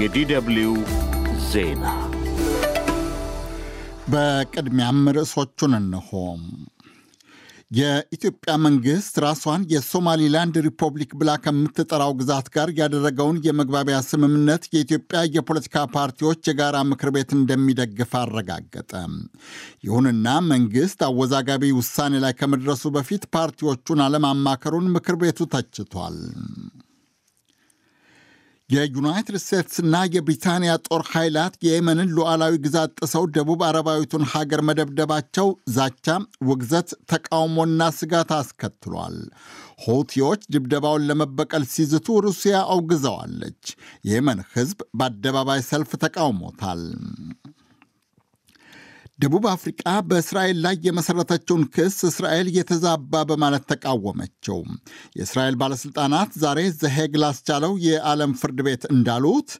የዲደብሊው ዜና በቅድሚያም ርዕሶቹን እንሆ። የኢትዮጵያ መንግሥት ራሷን የሶማሊላንድ ሪፐብሊክ ብላ ከምትጠራው ግዛት ጋር ያደረገውን የመግባቢያ ስምምነት የኢትዮጵያ የፖለቲካ ፓርቲዎች የጋራ ምክር ቤት እንደሚደግፍ አረጋገጠ። ይሁንና መንግሥት አወዛጋቢ ውሳኔ ላይ ከመድረሱ በፊት ፓርቲዎቹን አለማማከሩን ምክር ቤቱ ተችቷል። የዩናይትድ ስቴትስና የብሪታንያ ጦር ኃይላት የየመንን ሉዓላዊ ግዛት ጥሰው ደቡብ አረባዊቱን ሀገር መደብደባቸው ዛቻ፣ ውግዘት፣ ተቃውሞና ስጋት አስከትሏል። ሁቲዎች ድብደባውን ለመበቀል ሲዝቱ ሩሲያ አውግዘዋለች። የየመን ሕዝብ በአደባባይ ሰልፍ ተቃውሞታል። ደቡብ አፍሪቃ በእስራኤል ላይ የመሠረተችውን ክስ እስራኤል የተዛባ በማለት ተቃወመችው። የእስራኤል ባለሥልጣናት ዛሬ ዘሄግ ላስቻለው የዓለም ፍርድ ቤት እንዳሉት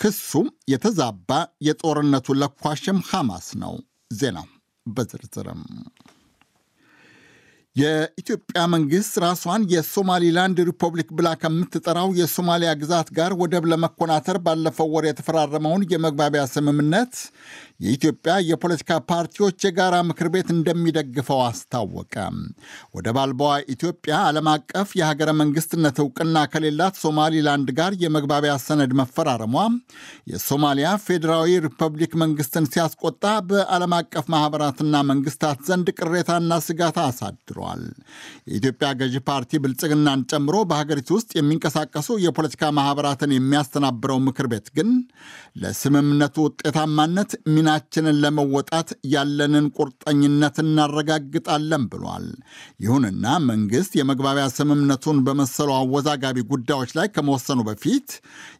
ክሱ የተዛባ የጦርነቱ ለኳሽም ሐማስ ነው። ዜናው በዝርዝርም የኢትዮጵያ መንግሥት ራሷን የሶማሊላንድ ሪፐብሊክ ብላ ከምትጠራው የሶማሊያ ግዛት ጋር ወደብ ለመኮናተር ባለፈው ወር የተፈራረመውን የመግባቢያ ስምምነት የኢትዮጵያ የፖለቲካ ፓርቲዎች የጋራ ምክር ቤት እንደሚደግፈው አስታወቀ። ወደብ አልባዋ ኢትዮጵያ ዓለም አቀፍ የሀገረ መንግሥትነት እውቅና ከሌላት ሶማሊላንድ ጋር የመግባቢያ ሰነድ መፈራረሟ የሶማሊያ ፌዴራዊ ሪፐብሊክ መንግሥትን ሲያስቆጣ በዓለም አቀፍ ማኅበራትና መንግሥታት ዘንድ ቅሬታና ስጋት አሳድሯል። የኢትዮጵያ ገዢ ፓርቲ ብልጽግናን ጨምሮ በሀገሪቱ ውስጥ የሚንቀሳቀሱ የፖለቲካ ማኅበራትን የሚያስተናብረው ምክር ቤት ግን ለስምምነቱ ውጤታማነት ሚናችንን ለመወጣት ያለንን ቁርጠኝነት እናረጋግጣለን ብሏል። ይሁንና መንግሥት የመግባቢያ ስምምነቱን በመሰሉ አወዛጋቢ ጉዳዮች ላይ ከመወሰኑ በፊት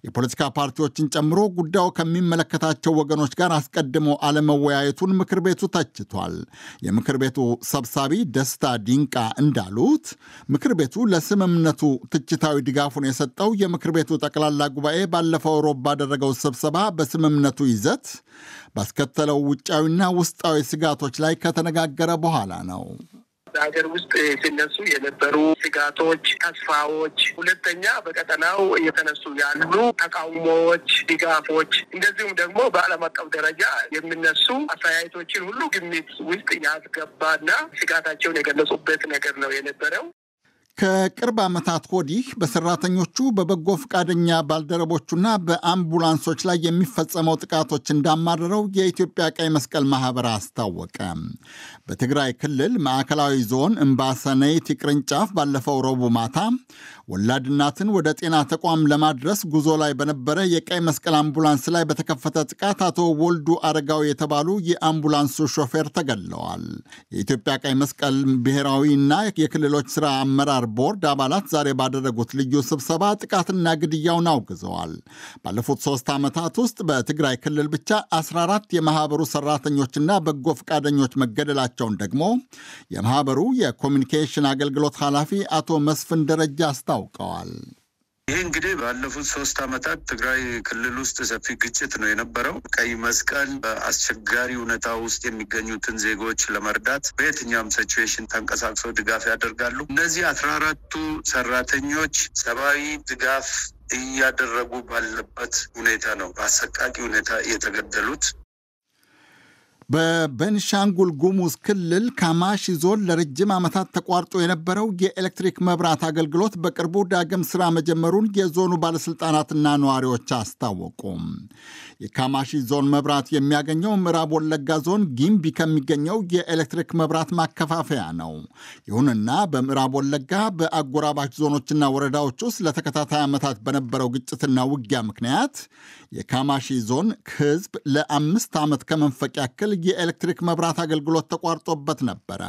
የፖለቲካ ፓርቲዎችን ጨምሮ ጉዳዩ ከሚመለከታቸው ወገኖች ጋር አስቀድሞ አለመወያየቱን ምክር ቤቱ ተችቷል። የምክር ቤቱ ሰብሳቢ ደስታ ዲንቃ እንዳሉት ምክር ቤቱ ለስምምነቱ ትችታዊ ድጋፉን የሰጠው የምክር ቤቱ ጠቅላላ ጉባኤ ባለፈው ሮብ ባደረገው ስብሰባ በስምምነቱ ይዘት ባስከተለው ውጫዊና ውስጣዊ ስጋቶች ላይ ከተነጋገረ በኋላ ነው። በሀገር ውስጥ ሲነሱ የነበሩ ስጋቶች፣ ተስፋዎች፣ ሁለተኛ በቀጠናው እየተነሱ ያሉ ተቃውሞዎች፣ ድጋፎች እንደዚሁም ደግሞ በዓለም አቀፍ ደረጃ የሚነሱ አስተያየቶችን ሁሉ ግምት ውስጥ ያስገባና ስጋታቸውን የገለጹበት ነገር ነው የነበረው። ከቅርብ ዓመታት ወዲህ በሰራተኞቹ በበጎ ፈቃደኛ ባልደረቦቹና በአምቡላንሶች ላይ የሚፈጸመው ጥቃቶች እንዳማረረው የኢትዮጵያ ቀይ መስቀል ማኅበር አስታወቀ። በትግራይ ክልል ማዕከላዊ ዞን እምባሰኔይቲ ቅርንጫፍ ባለፈው ረቡዕ ማታ ወላድ እናትን ወደ ጤና ተቋም ለማድረስ ጉዞ ላይ በነበረ የቀይ መስቀል አምቡላንስ ላይ በተከፈተ ጥቃት አቶ ወልዱ አረጋዊ የተባሉ የአምቡላንሱ ሾፌር ተገድለዋል። የኢትዮጵያ ቀይ መስቀል ብሔራዊና የክልሎች ሥራ አመራር ቦርድ አባላት ዛሬ ባደረጉት ልዩ ስብሰባ ጥቃትና ግድያውን አውግዘዋል። ባለፉት ሦስት ዓመታት ውስጥ በትግራይ ክልል ብቻ 14 የማኅበሩ ሠራተኞችና በጎ ፈቃደኞች መገደላቸውን ደግሞ የማኅበሩ የኮሚኒኬሽን አገልግሎት ኃላፊ አቶ መስፍን ደረጃ አስታውቀዋል። ይህ እንግዲህ ባለፉት ሶስት ዓመታት ትግራይ ክልል ውስጥ ሰፊ ግጭት ነው የነበረው። ቀይ መስቀል በአስቸጋሪ ሁኔታ ውስጥ የሚገኙትን ዜጎች ለመርዳት በየትኛውም ሲቹዌሽን ተንቀሳቅሰው ድጋፍ ያደርጋሉ። እነዚህ አስራ አራቱ ሰራተኞች ሰብአዊ ድጋፍ እያደረጉ ባለበት ሁኔታ ነው በአሰቃቂ ሁኔታ የተገደሉት። በቤንሻንጉል ጉሙዝ ክልል ካማሺ ዞን ለረጅም ዓመታት ተቋርጦ የነበረው የኤሌክትሪክ መብራት አገልግሎት በቅርቡ ዳግም ሥራ መጀመሩን የዞኑ ባለሥልጣናትና ነዋሪዎች አስታወቁ። የካማሺ ዞን መብራት የሚያገኘው ምዕራብ ወለጋ ዞን ጊምቢ ከሚገኘው የኤሌክትሪክ መብራት ማከፋፈያ ነው። ይሁንና በምዕራብ ወለጋ በአጎራባች ዞኖችና ወረዳዎች ውስጥ ለተከታታይ ዓመታት በነበረው ግጭትና ውጊያ ምክንያት የካማሺ ዞን ሕዝብ ለአምስት ዓመት ከመንፈቅ ያክል የኤሌክትሪክ መብራት አገልግሎት ተቋርጦበት ነበረ።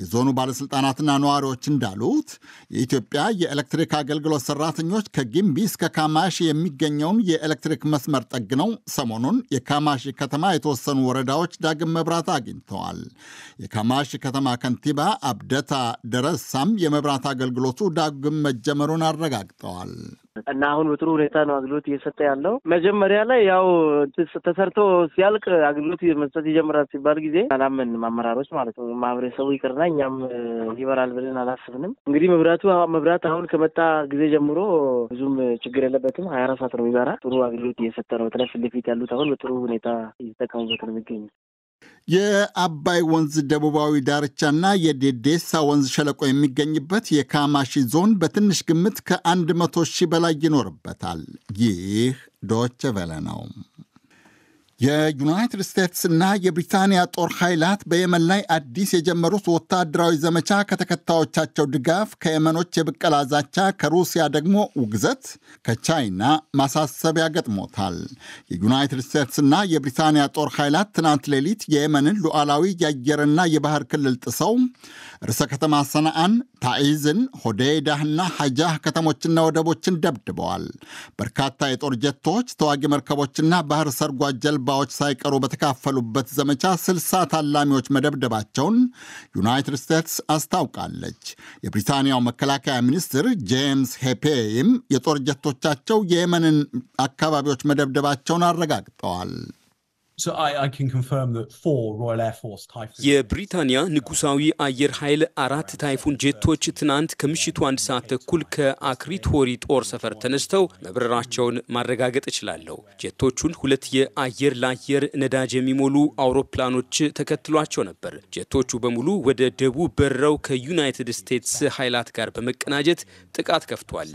የዞኑ ባለሥልጣናትና ነዋሪዎች እንዳሉት የኢትዮጵያ የኤሌክትሪክ አገልግሎት ሰራተኞች ከጊምቢ እስከ ካማሺ የሚገኘውን የኤሌክትሪክ መስመር ጠግነው ሰሞኑን የካማሺ ከተማ የተወሰኑ ወረዳዎች ዳግም መብራት አግኝተዋል። የካማሺ ከተማ ከንቲባ አብደታ ደረሳም የመብራት አገልግሎቱ ዳግም መጀመሩን አረጋግጠዋል። እና አሁን በጥሩ ሁኔታ ነው አገልግሎት እየሰጠ ያለው። መጀመሪያ ላይ ያው ተሰርቶ ሲያልቅ አገልግሎት መስጠት ይጀምራል ሲባል ጊዜ አላመንም አመራሮች ማለት ነው። ማህበረሰቡ ይቅርና እኛም ይበራል ብለን አላስብንም። እንግዲህ መብራቱ መብራት አሁን ከመጣ ጊዜ ጀምሮ ብዙም ችግር የለበትም። ሀያ አራት ሰዓት ነው የሚበራ። ጥሩ አገልግሎት እየሰጠ ነው። በተለይ ፊት ለፊት ያሉት አሁን በጥሩ ሁኔታ እየተጠቀሙበት ነው የሚገኙ የአባይ ወንዝ ደቡባዊ ዳርቻና የዴዴሳ ወንዝ ሸለቆ የሚገኝበት የካማሺ ዞን በትንሽ ግምት ከአንድ መቶ ሺህ በላይ ይኖርበታል። ይህ ዶቸ ቨለ ነው። የዩናይትድ ስቴትስና የብሪታንያ ጦር ኃይላት በየመን ላይ አዲስ የጀመሩት ወታደራዊ ዘመቻ ከተከታዮቻቸው ድጋፍ፣ ከየመኖች የብቀላ ዛቻ፣ ከሩሲያ ደግሞ ውግዘት፣ ከቻይና ማሳሰቢያ ገጥሞታል። የዩናይትድ ስቴትስና የብሪታንያ ጦር ኃይላት ትናንት ሌሊት የየመንን ሉዓላዊ የአየርና የባህር ክልል ጥሰው ርዕሰ ከተማ ሰንዓን፣ ታዒዝን፣ ሆዴይዳህና ሐጃህ ከተሞችና ወደቦችን ደብድበዋል። በርካታ የጦር ጀቶች፣ ተዋጊ መርከቦችና ባህር ሰርጓጅ ጀልባዎች ሳይቀሩ በተካፈሉበት ዘመቻ ስልሳ ታላሚዎች መደብደባቸውን ዩናይትድ ስቴትስ አስታውቃለች። የብሪታንያው መከላከያ ሚኒስትር ጄምስ ሄፔይም የጦር ጀቶቻቸው የየመንን አካባቢዎች መደብደባቸውን አረጋግጠዋል። የብሪታንያ ንጉሳዊ አየር ኃይል አራት ታይፉን ጄቶች ትናንት ከምሽቱ አንድ ሰዓት ተኩል ከአክሪቶሪ ጦር ሰፈር ተነስተው መብረራቸውን ማረጋገጥ እችላለሁ። ጄቶቹን ሁለት የአየር ለአየር ነዳጅ የሚሞሉ አውሮፕላኖች ተከትሏቸው ነበር። ጄቶቹ በሙሉ ወደ ደቡብ በረው ከዩናይትድ ስቴትስ ኃይላት ጋር በመቀናጀት ጥቃት ከፍቷል።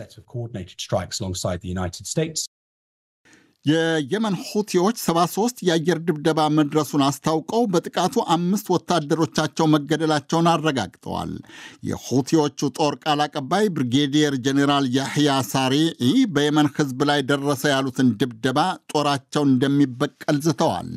የየመን ሁቲዎች 73 የአየር ድብደባ መድረሱን አስታውቀው በጥቃቱ አምስት ወታደሮቻቸው መገደላቸውን አረጋግጠዋል። የሁቲዎቹ ጦር ቃል አቀባይ ብሪጌዲየር ጄኔራል ያህያ ሳሪዒ በየመን ሕዝብ ላይ ደረሰ ያሉትን ድብደባ ጦራቸው እንደሚበቀል ዝተዋል።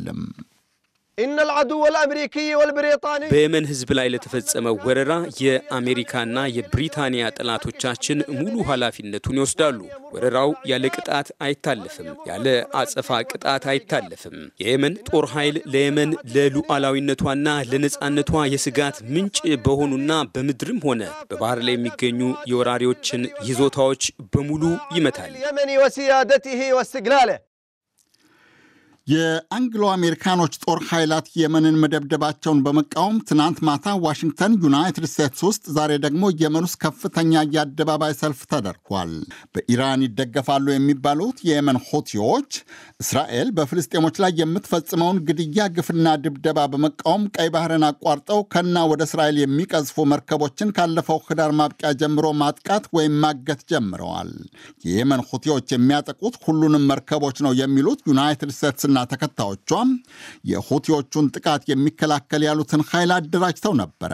በየመን ህዝብ ላይ ለተፈጸመው ወረራ የአሜሪካና የብሪታንያ ጠላቶቻችን ሙሉ ኃላፊነቱን ይወስዳሉ። ወረራው ያለ ቅጣት አይታለፍም፣ ያለ አጸፋ ቅጣት አይታለፍም። የየመን ጦር ኃይል ለየመን ለሉዓላዊነቷና ለነጻነቷ የስጋት ምንጭ በሆኑና በምድርም ሆነ በባህር ላይ የሚገኙ የወራሪዎችን ይዞታዎች በሙሉ ይመታል። የአንግሎ አሜሪካኖች ጦር ኃይላት የመንን መደብደባቸውን በመቃወም ትናንት ማታ ዋሽንግተን፣ ዩናይትድ ስቴትስ ውስጥ ዛሬ ደግሞ የመን ውስጥ ከፍተኛ የአደባባይ ሰልፍ ተደርጓል። በኢራን ይደገፋሉ የሚባሉት የየመን ሁቲዎች እስራኤል በፍልስጤሞች ላይ የምትፈጽመውን ግድያ፣ ግፍና ድብደባ በመቃወም ቀይ ባህርን አቋርጠው ከና ወደ እስራኤል የሚቀዝፉ መርከቦችን ካለፈው ህዳር ማብቂያ ጀምሮ ማጥቃት ወይም ማገት ጀምረዋል። የየመን ሁቲዎች የሚያጠቁት ሁሉንም መርከቦች ነው የሚሉት ዩናይትድ ስቴትስና ተከታዮቿም የሁቲዎቹን ጥቃት የሚከላከል ያሉትን ኃይል አደራጅተው ነበረ።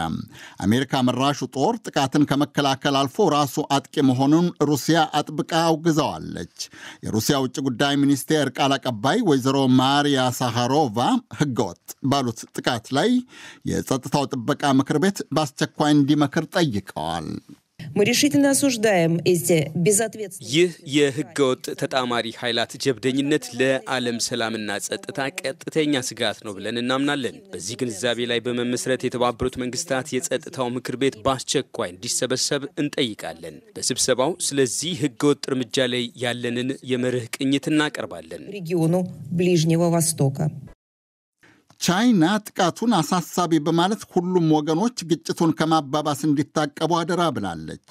አሜሪካ መራሹ ጦር ጥቃትን ከመከላከል አልፎ ራሱ አጥቂ መሆኑን ሩሲያ አጥብቃ አውግዘዋለች። የሩሲያ ውጭ ጉዳይ ሚኒስቴር ቃል አቀባይ ወይዘሮ ማሪያ ሳሃሮቫ ህገወጥ ባሉት ጥቃት ላይ የጸጥታው ጥበቃ ምክር ቤት በአስቸኳይ እንዲመክር ጠይቀዋል። ይህ የህገወጥ ተጣማሪ ኃይላት ጀብደኝነት ለዓለም ሰላምና ጸጥታ ቀጥተኛ ስጋት ነው ብለን እናምናለን። በዚህ ግንዛቤ ላይ በመመስረት የተባበሩት መንግስታት የጸጥታው ምክር ቤት በአስቸኳይ እንዲሰበሰብ እንጠይቃለን። በስብሰባው ስለዚህ ህገወጥ እርምጃ ላይ ያለንን የመርህ ቅኝት እናቀርባለን። ቻይና ጥቃቱን አሳሳቢ በማለት ሁሉም ወገኖች ግጭቱን ከማባባስ እንዲታቀቡ አደራ ብላለች።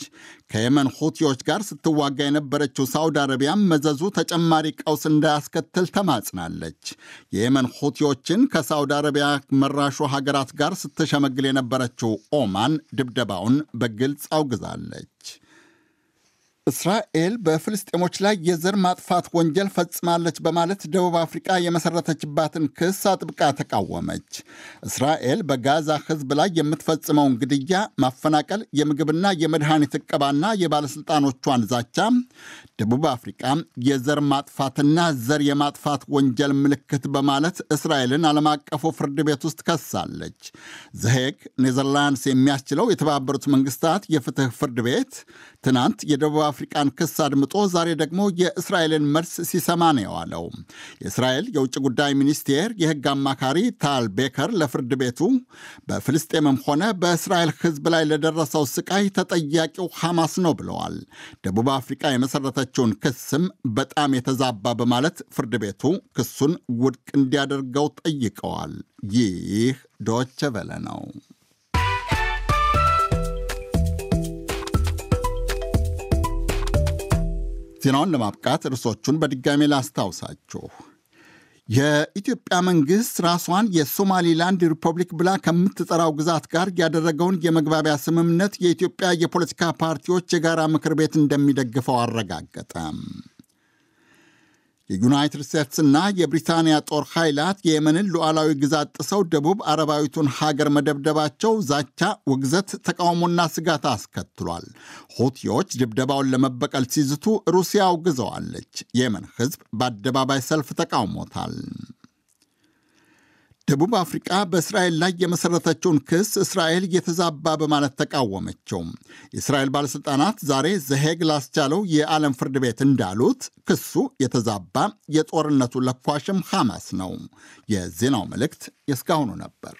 ከየመን ሁቲዎች ጋር ስትዋጋ የነበረችው ሳውዲ አረቢያም መዘዙ ተጨማሪ ቀውስ እንዳያስከትል ተማጽናለች። የየመን ሁቲዎችን ከሳውዲ አረቢያ መራሹ ሀገራት ጋር ስትሸመግል የነበረችው ኦማን ድብደባውን በግልጽ አውግዛለች። እስራኤል በፍልስጤሞች ላይ የዘር ማጥፋት ወንጀል ፈጽማለች በማለት ደቡብ አፍሪቃ የመሰረተችባትን ክስ አጥብቃ ተቃወመች። እስራኤል በጋዛ ሕዝብ ላይ የምትፈጽመውን ግድያ፣ ማፈናቀል፣ የምግብና የመድኃኒት ዕቀባና የባለሥልጣኖቿን ዛቻ ደቡብ አፍሪቃ የዘር ማጥፋትና ዘር የማጥፋት ወንጀል ምልክት በማለት እስራኤልን ዓለም አቀፉ ፍርድ ቤት ውስጥ ከሳለች። ዘሄግ ኔዘርላንድስ የሚያስችለው የተባበሩት መንግስታት የፍትህ ፍርድ ቤት ትናንት የደቡብ አፍሪቃን ክስ አድምጦ ዛሬ ደግሞ የእስራኤልን መልስ ሲሰማ ነው የዋለው። የእስራኤል የውጭ ጉዳይ ሚኒስቴር የሕግ አማካሪ ታል ቤከር ለፍርድ ቤቱ በፍልስጤምም ሆነ በእስራኤል ሕዝብ ላይ ለደረሰው ስቃይ ተጠያቂው ሐማስ ነው ብለዋል። ደቡብ አፍሪቃ የመሰረተችውን ክስም በጣም የተዛባ በማለት ፍርድ ቤቱ ክሱን ውድቅ እንዲያደርገው ጠይቀዋል። ይህ ዶቸ ቨለ ነው። ዜናውን ለማብቃት ርዕሶቹን በድጋሜ ላስታውሳችሁ። የኢትዮጵያ መንግሥት ራሷን የሶማሊላንድ ሪፐብሊክ ብላ ከምትጠራው ግዛት ጋር ያደረገውን የመግባቢያ ስምምነት የኢትዮጵያ የፖለቲካ ፓርቲዎች የጋራ ምክር ቤት እንደሚደግፈው አረጋገጠ። የዩናይትድ ስቴትስና የብሪታንያ ጦር ኃይላት የየመንን ሉዓላዊ ግዛት ጥሰው ደቡብ አረባዊቱን ሀገር መደብደባቸው ዛቻ፣ ውግዘት፣ ተቃውሞና ስጋት አስከትሏል። ሁቲዎች ድብደባውን ለመበቀል ሲዝቱ ሩሲያ አውግዘዋለች። የየመን ሕዝብ በአደባባይ ሰልፍ ተቃውሞታል። ደቡብ አፍሪቃ በእስራኤል ላይ የመሠረተችውን ክስ እስራኤል የተዛባ በማለት ተቃወመችው። የእስራኤል ባለሥልጣናት ዛሬ ዘሄግ ላስቻለው የዓለም ፍርድ ቤት እንዳሉት ክሱ የተዛባ የጦርነቱ ለኳሽም ሐማስ ነው። የዜናው መልእክት የእስካሁኑ ነበር።